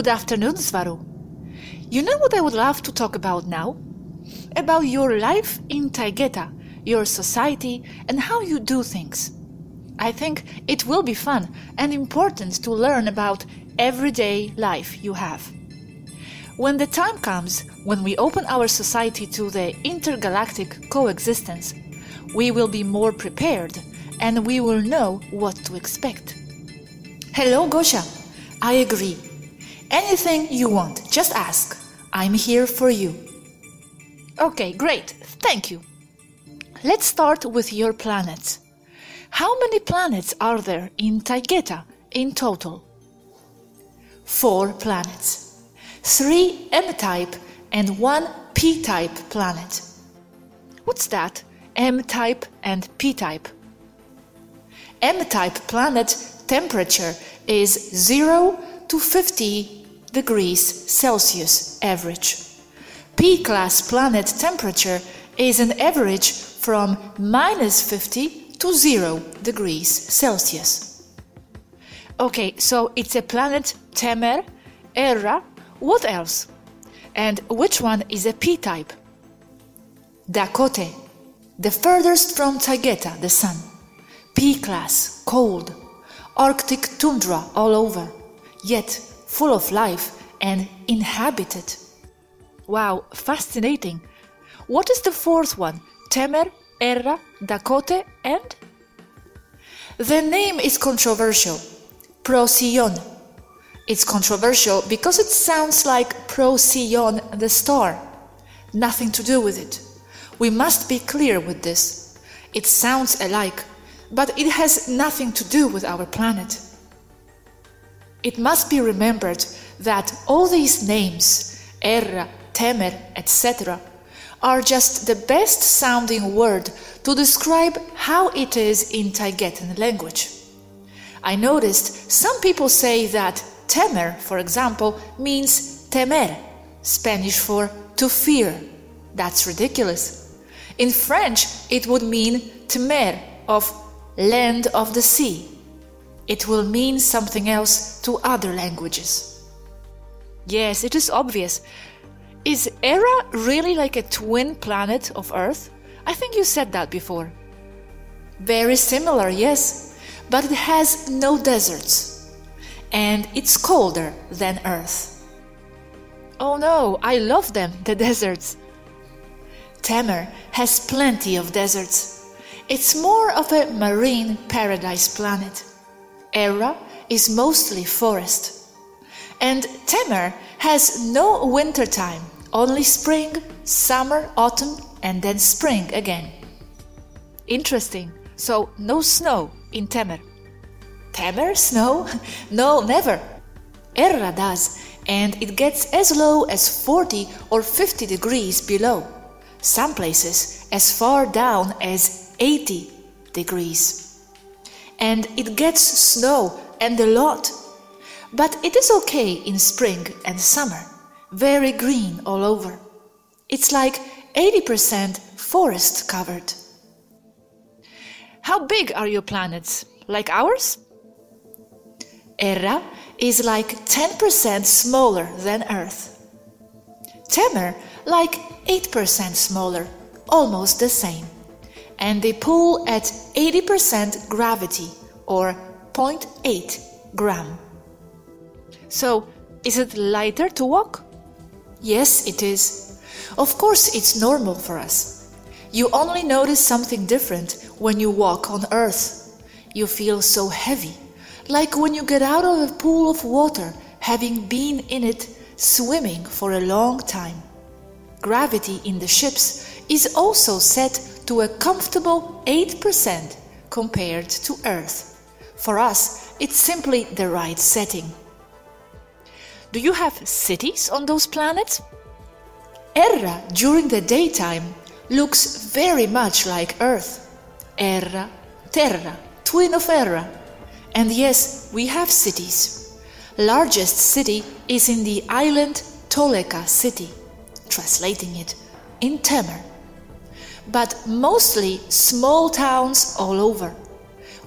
Good afternoon, Swaruu. You know what I would love to talk about now? About your life in Taygeta, your society, and how you do things. I think it will be fun and important to learn about everyday life you have. When the time comes when we open our society to the intergalactic coexistence, we will be more prepared and we will know what to expect. Hello, Gosha. I agree. Anything you want, just ask. I'm here for you. Okay, great. Thank you. Let's start with your planets. How many planets are there in Taygeta in total? Four planets. Three M-type and one P-type planet. What's that? M-type and P-type. M-type planet temperature is 0 to 50 degrees Celsius average. P-class planet temperature is an average from minus 50 to 0 degrees Celsius. Okay, so it's a planet Temer, Erra, what else? And which one is a P-type? Dakote, the furthest from Taygeta, the sun. P-class, cold, Arctic tundra all over, yet full of life and inhabited. Wow, fascinating. What is the fourth one? Temer, Erra, Dakote, and? The name is controversial. Procyon. It's controversial because it sounds like Procyon, the star. Nothing to do with it. We must be clear with this. It sounds alike, but it has nothing to do with our planet. It must be remembered that all these names, Erra, Temer, etc., are just the best sounding word to describe how it is in Taygetan language. I noticed some people say that Temer, for example, means temer, Spanish for to fear. That's ridiculous. In French, it would mean temer, of land of the sea. It will mean something else to other languages. Yes, it is obvious. Is Erra really like a twin planet of Earth? I think you said that before. Very similar, yes, but it has no deserts. And it's colder than Earth. Oh no, I love them, the deserts. Temer has plenty of deserts. It's more of a marine paradise planet. Erra is mostly forest. And Temer has no winter time, only spring, summer, autumn, and then spring again. Interesting. So, no snow in Temer. Temer snow? no, never. Erra does, and it gets as low as 40 or 50 degrees below. Some places as far down as 80 degrees. And it gets snow and a lot. But it is okay in spring and summer, very green all over. It's like 80% forest covered. How big are your planets? Like ours? Erra is like 10% smaller than Earth. Temer like 8% smaller, almost the same and they pull at 80% gravity or 0.8 gram. So, is it lighter to walk? Yes, it is. Of course, it's normal for us. You only notice something different when you walk on Earth. You feel so heavy, like when you get out of a pool of water, having been in it swimming for a long time. Gravity in the ships is also set to a comfortable 8% compared to Earth. For us, it's simply the right setting. Do you have cities on those planets? Erra during the daytime looks very much like Earth. Erra, Terra, twin of Erra. And yes, we have cities. Largest city is in the island Toleka city, translating it in Temer but mostly small towns all over.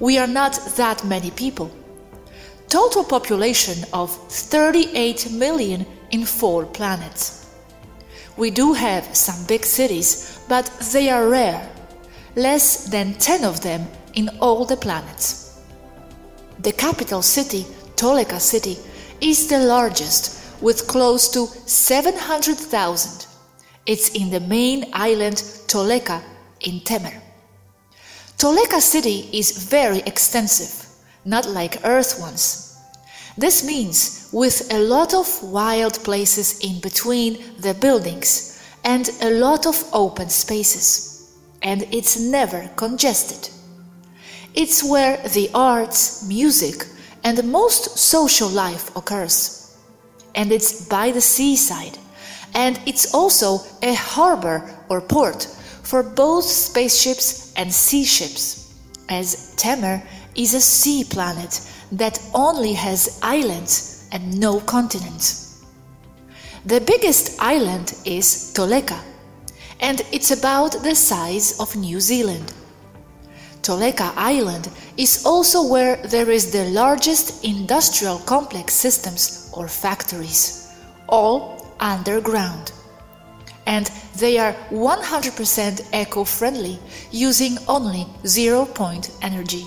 We are not that many people. total population of 38 million in four planets. We do have some big cities, but they are rare, less than 10 of them in all the planets. The capital city, Toleka City, is the largest with close to 700,000. It's in the main island Toleka in Temer. Toleka city is very extensive, not like Earth ones. This means with a lot of wild places in between the buildings and a lot of open spaces. And it's never congested. It's where the arts, music, and most social life occurs. And it's by the seaside. And it's also a harbor or port for both spaceships and sea ships, as Temer is a sea planet that only has islands and no continents. The biggest island is Toleka, and it's about the size of New Zealand. Toleka Island is also where there is the largest industrial complex systems or factories, all underground. And they are 100% eco friendly, using only zero point energy.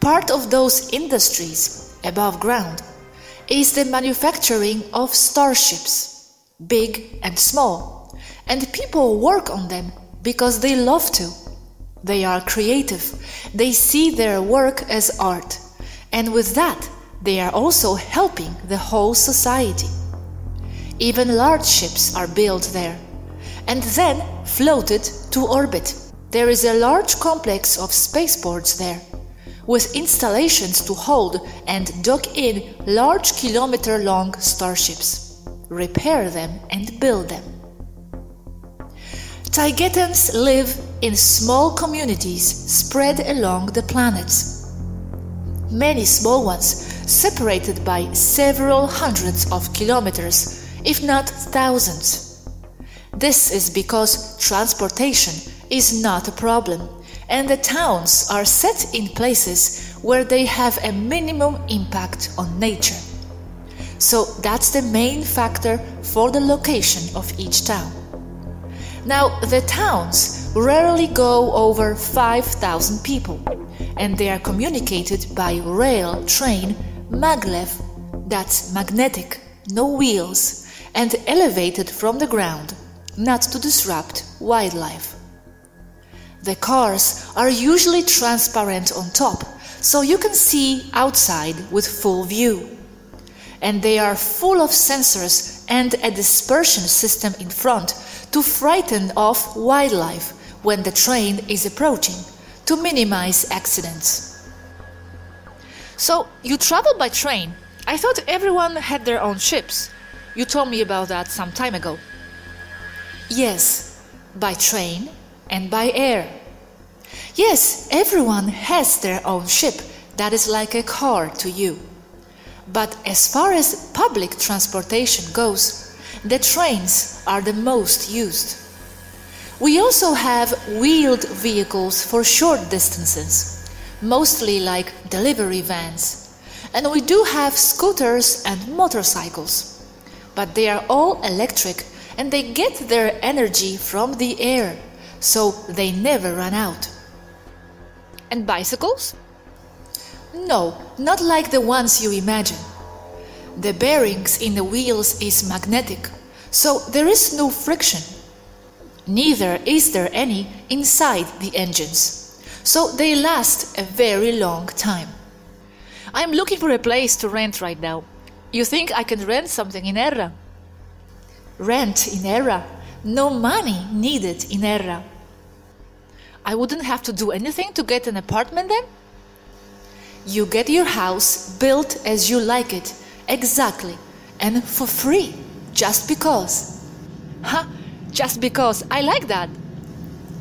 Part of those industries above ground is the manufacturing of starships, big and small, and people work on them because they love to. They are creative, they see their work as art, and with that, they are also helping the whole society. Even large ships are built there and then floated to orbit. There is a large complex of spaceports there with installations to hold and dock in large kilometer long starships, repair them, and build them. Taygetans live in small communities spread along the planets. Many small ones, separated by several hundreds of kilometers, if not thousands. This is because transportation is not a problem and the towns are set in places where they have a minimum impact on nature. So that's the main factor for the location of each town. Now, the towns rarely go over 5,000 people, and they are communicated by rail, train, maglev, that's magnetic, no wheels, and elevated from the ground, not to disrupt wildlife. The cars are usually transparent on top, so you can see outside with full view. And they are full of sensors and a dispersion system in front to frighten off wildlife when the train is approaching to minimize accidents. So, you travel by train. I thought everyone had their own ships. You told me about that some time ago. Yes, by train and by air. Yes, everyone has their own ship that is like a car to you. But as far as public transportation goes, the trains are the most used. We also have wheeled vehicles for short distances, mostly like delivery vans. And we do have scooters and motorcycles. But they are all electric and they get their energy from the air so they never run out. And bicycles? No, not like the ones you imagine. The bearings in the wheels is magnetic, so there is no friction. Neither is there any inside the engines, so they last a very long time. I'm looking for a place to rent right now. You think I can rent something in Erra? Rent in Erra? No money needed in Erra. I wouldn't have to do anything to get an apartment then? You get your house built as you like it, exactly, and for free, just because. Huh? Just because I like that.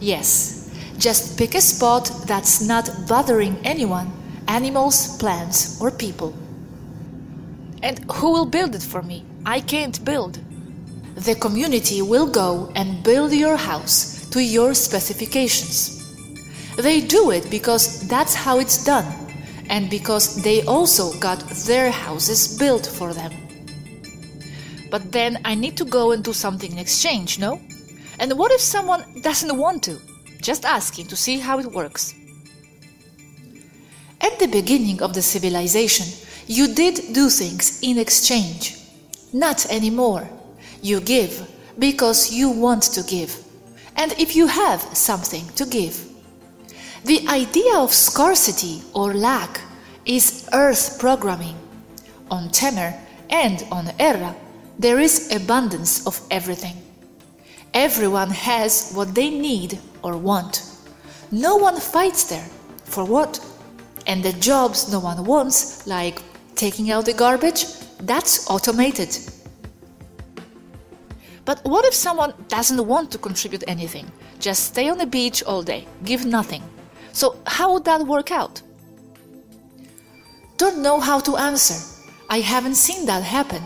Yes, just pick a spot that's not bothering anyone animals, plants, or people. And who will build it for me? I can't build. The community will go and build your house to your specifications. They do it because that's how it's done, and because they also got their houses built for them. But then I need to go and do something in exchange, no? And what if someone doesn't want to? Just asking to see how it works. At the beginning of the civilization, you did do things in exchange. Not anymore. You give because you want to give. And if you have something to give. The idea of scarcity or lack is earth programming. On Temer and on Erra, there is abundance of everything. Everyone has what they need or want. No one fights there. For what? And the jobs no one wants, like taking out the garbage, that's automated. But what if someone doesn't want to contribute anything? Just stay on the beach all day, give nothing. So, how would that work out? Don't know how to answer. I haven't seen that happen.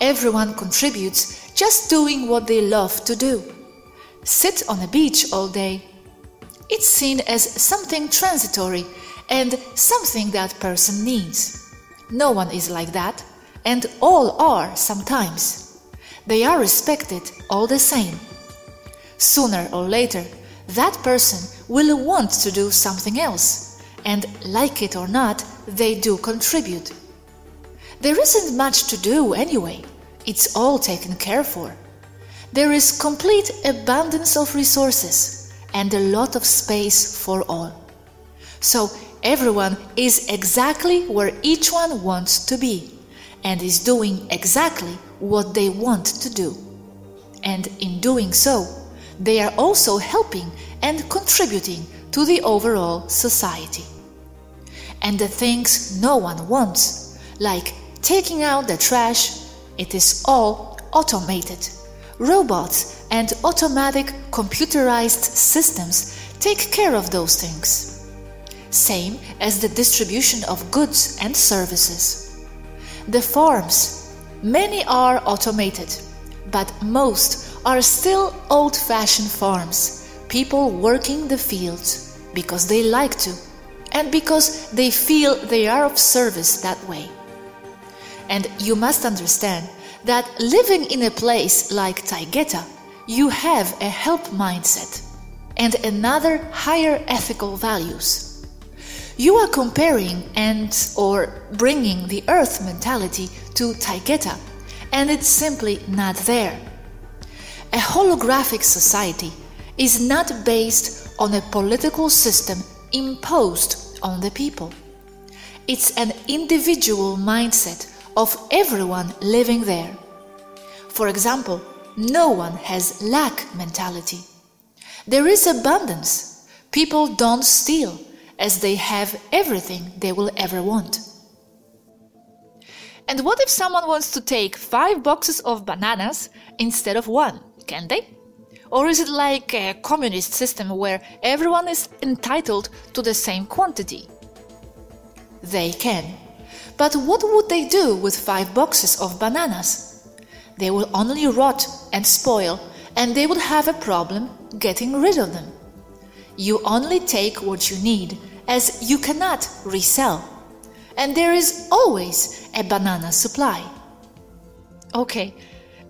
Everyone contributes just doing what they love to do. Sit on a beach all day. It's seen as something transitory and something that person needs. No one is like that, and all are sometimes. They are respected all the same. Sooner or later, that person will want to do something else, and like it or not, they do contribute. There isn't much to do anyway, it's all taken care for. There is complete abundance of resources and a lot of space for all. So everyone is exactly where each one wants to be and is doing exactly what they want to do. And in doing so, they are also helping and contributing to the overall society. And the things no one wants, like taking out the trash, it is all automated. Robots and automatic computerized systems take care of those things same as the distribution of goods and services. The farms, many are automated, but most are still old fashioned farms, people working the fields because they like to and because they feel they are of service that way. And you must understand that living in a place like Taygeta, you have a help mindset and another higher ethical values you are comparing and or bringing the earth mentality to Taygeta, and it's simply not there. A holographic society is not based on a political system imposed on the people. It's an individual mindset of everyone living there. For example, no one has lack mentality. There is abundance. People don't steal as they have everything they will ever want. And what if someone wants to take five boxes of bananas instead of one? Can they? Or is it like a communist system where everyone is entitled to the same quantity? They can. But what would they do with five boxes of bananas? They will only rot and spoil, and they would have a problem getting rid of them. You only take what you need as you cannot resell. And there is always a banana supply. Okay,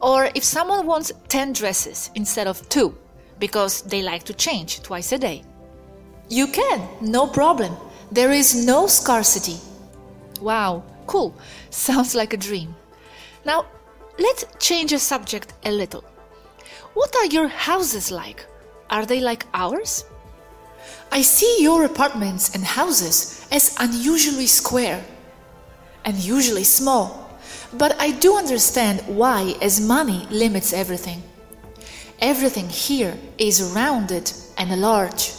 or if someone wants 10 dresses instead of 2 because they like to change twice a day. You can, no problem. There is no scarcity. Wow, cool. Sounds like a dream. Now, let's change the subject a little. What are your houses like? Are they like ours? I see your apartments and houses as unusually square, unusually small, but I do understand why, as money limits everything. Everything here is rounded and large.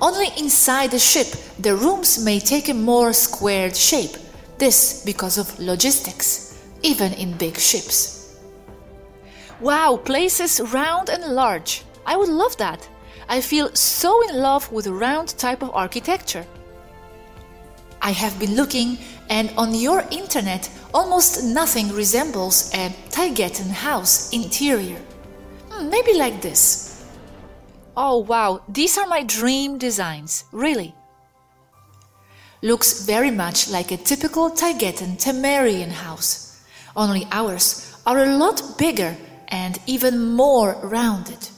Only inside the ship the rooms may take a more squared shape, this because of logistics, even in big ships. Wow, places round and large. I would love that. I feel so in love with round type of architecture. I have been looking, and on your internet, almost nothing resembles a Taygetan house interior. Hmm, maybe like this. Oh wow, these are my dream designs, really. looks very much like a typical Taygetan Temerian house, only ours are a lot bigger and even more rounded.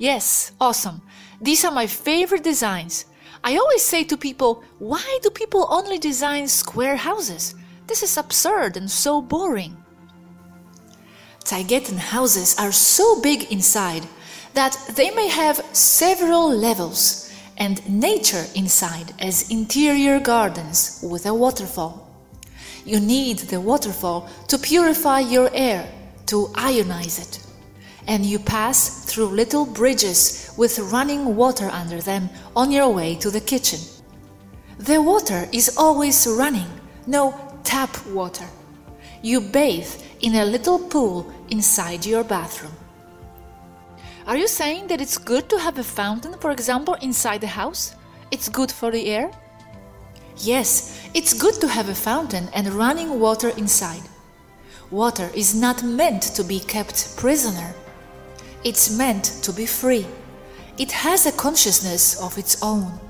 Yes, awesome. These are my favorite designs. I always say to people, why do people only design square houses? This is absurd and so boring. Taygetan houses are so big inside that they may have several levels and nature inside as interior gardens with a waterfall. You need the waterfall to purify your air, to ionize it. And you pass through little bridges with running water under them on your way to the kitchen. The water is always running, no tap water. You bathe in a little pool inside your bathroom. Are you saying that it's good to have a fountain, for example, inside the house? It's good for the air? Yes, it's good to have a fountain and running water inside. Water is not meant to be kept prisoner. It's meant to be free. It has a consciousness of its own.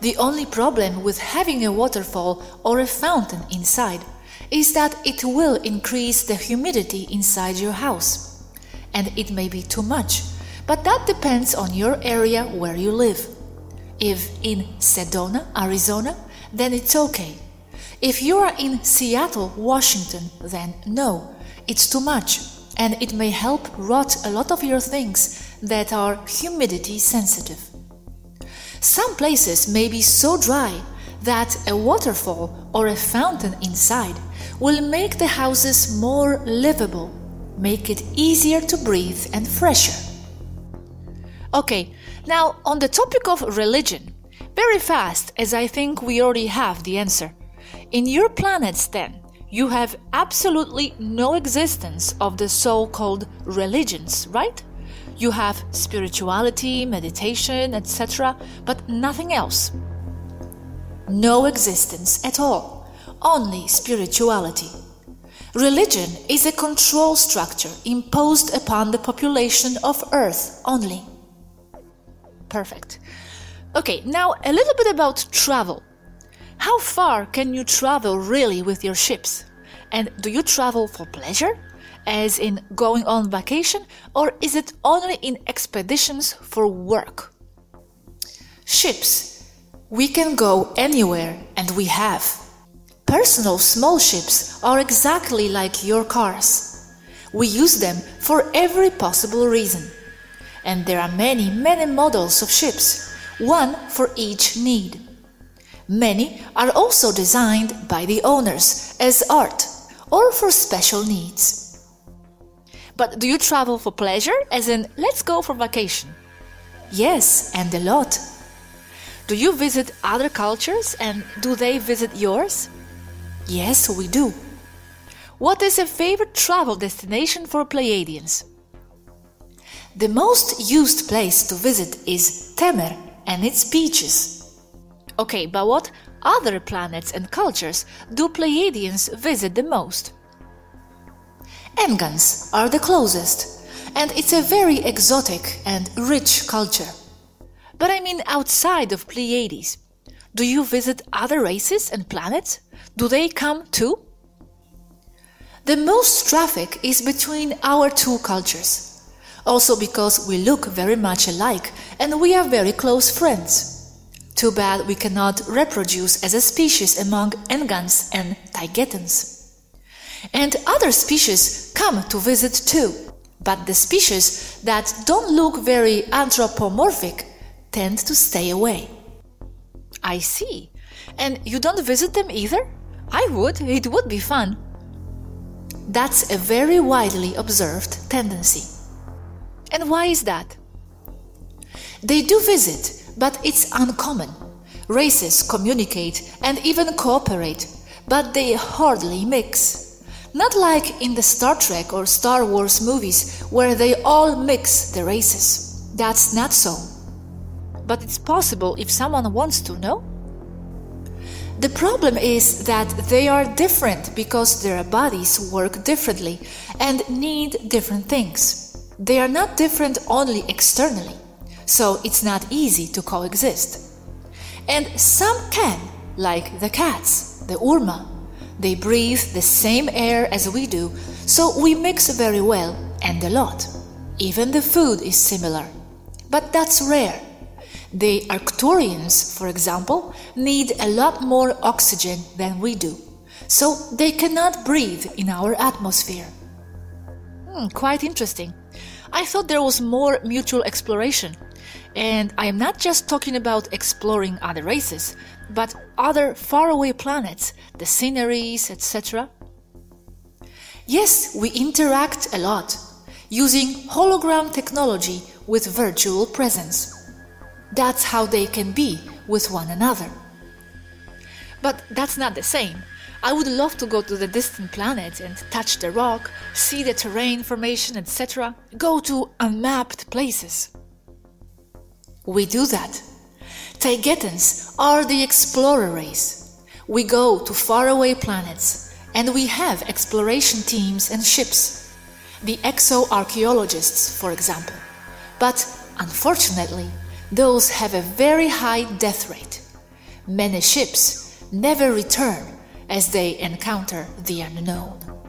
The only problem with having a waterfall or a fountain inside is that it will increase the humidity inside your house. And it may be too much, but that depends on your area where you live. If in Sedona, Arizona, then it's okay. If you are in Seattle, Washington, then no, it's too much, and it may help rot a lot of your things that are humidity sensitive. Some places may be so dry that a waterfall or a fountain inside will make the houses more livable, make it easier to breathe and fresher. Okay, now on the topic of religion, very fast, as I think we already have the answer. In your planets, then, you have absolutely no existence of the so called religions, right? You have spirituality, meditation, etc., but nothing else. No existence at all, only spirituality. Religion is a control structure imposed upon the population of Earth only. Perfect. Okay, now a little bit about travel. How far can you travel really with your ships? And do you travel for pleasure, as in going on vacation, or is it only in expeditions for work? Ships. We can go anywhere, and we have. Personal small ships are exactly like your cars. We use them for every possible reason. And there are many, many models of ships, one for each need. Many are also designed by the owners as art or for special needs. But do you travel for pleasure, as in, let's go for vacation? Yes, and a lot. Do you visit other cultures and do they visit yours? Yes, we do. What is a favorite travel destination for Pleiadians? The most used place to visit is Temer and its beaches. Okay, but what other planets and cultures do Pleiadians visit the most? Engans are the closest, and it's a very exotic and rich culture. But I mean outside of Pleiades. Do you visit other races and planets? Do they come too? The most traffic is between our two cultures, also because we look very much alike and we are very close friends. Too bad we cannot reproduce as a species among Engans and Taygetans. And other species come to visit too, but the species that don't look very anthropomorphic tend to stay away. I see. And you don't visit them either? I would, it would be fun. That's a very widely observed tendency. And why is that? They do visit, but it's uncommon. Races communicate and even cooperate, but they hardly mix. Not like in the Star Trek or Star Wars movies where they all mix the races. That's not so. But it's possible if someone wants to, know. The problem is that they are different because their bodies work differently and need different things. They are not different only externally so it's not easy to coexist. And some can, like the cats, the Urmah. They breathe the same air as we do, so we mix very well and a lot. Even the food is similar. But that's rare. The Arcturians, for example, need a lot more oxygen than we do, so they cannot breathe in our atmosphere. Hmm, quite interesting. I thought there was more mutual exploration. And I am not just talking about exploring other races, but other faraway planets, the sceneries, etc. Yes, we interact a lot, using hologram technology with virtual presence. That's how they can be with one another. But that's not the same. I would love to go to the distant planet and touch the rock, see the terrain formation, etc. Go to unmapped places. We do that. Taygetans are the explorer race. We go to faraway planets and we have exploration teams and ships. The exo-archaeologists, for example. But unfortunately, those have a very high death rate. Many ships never return as they encounter the unknown.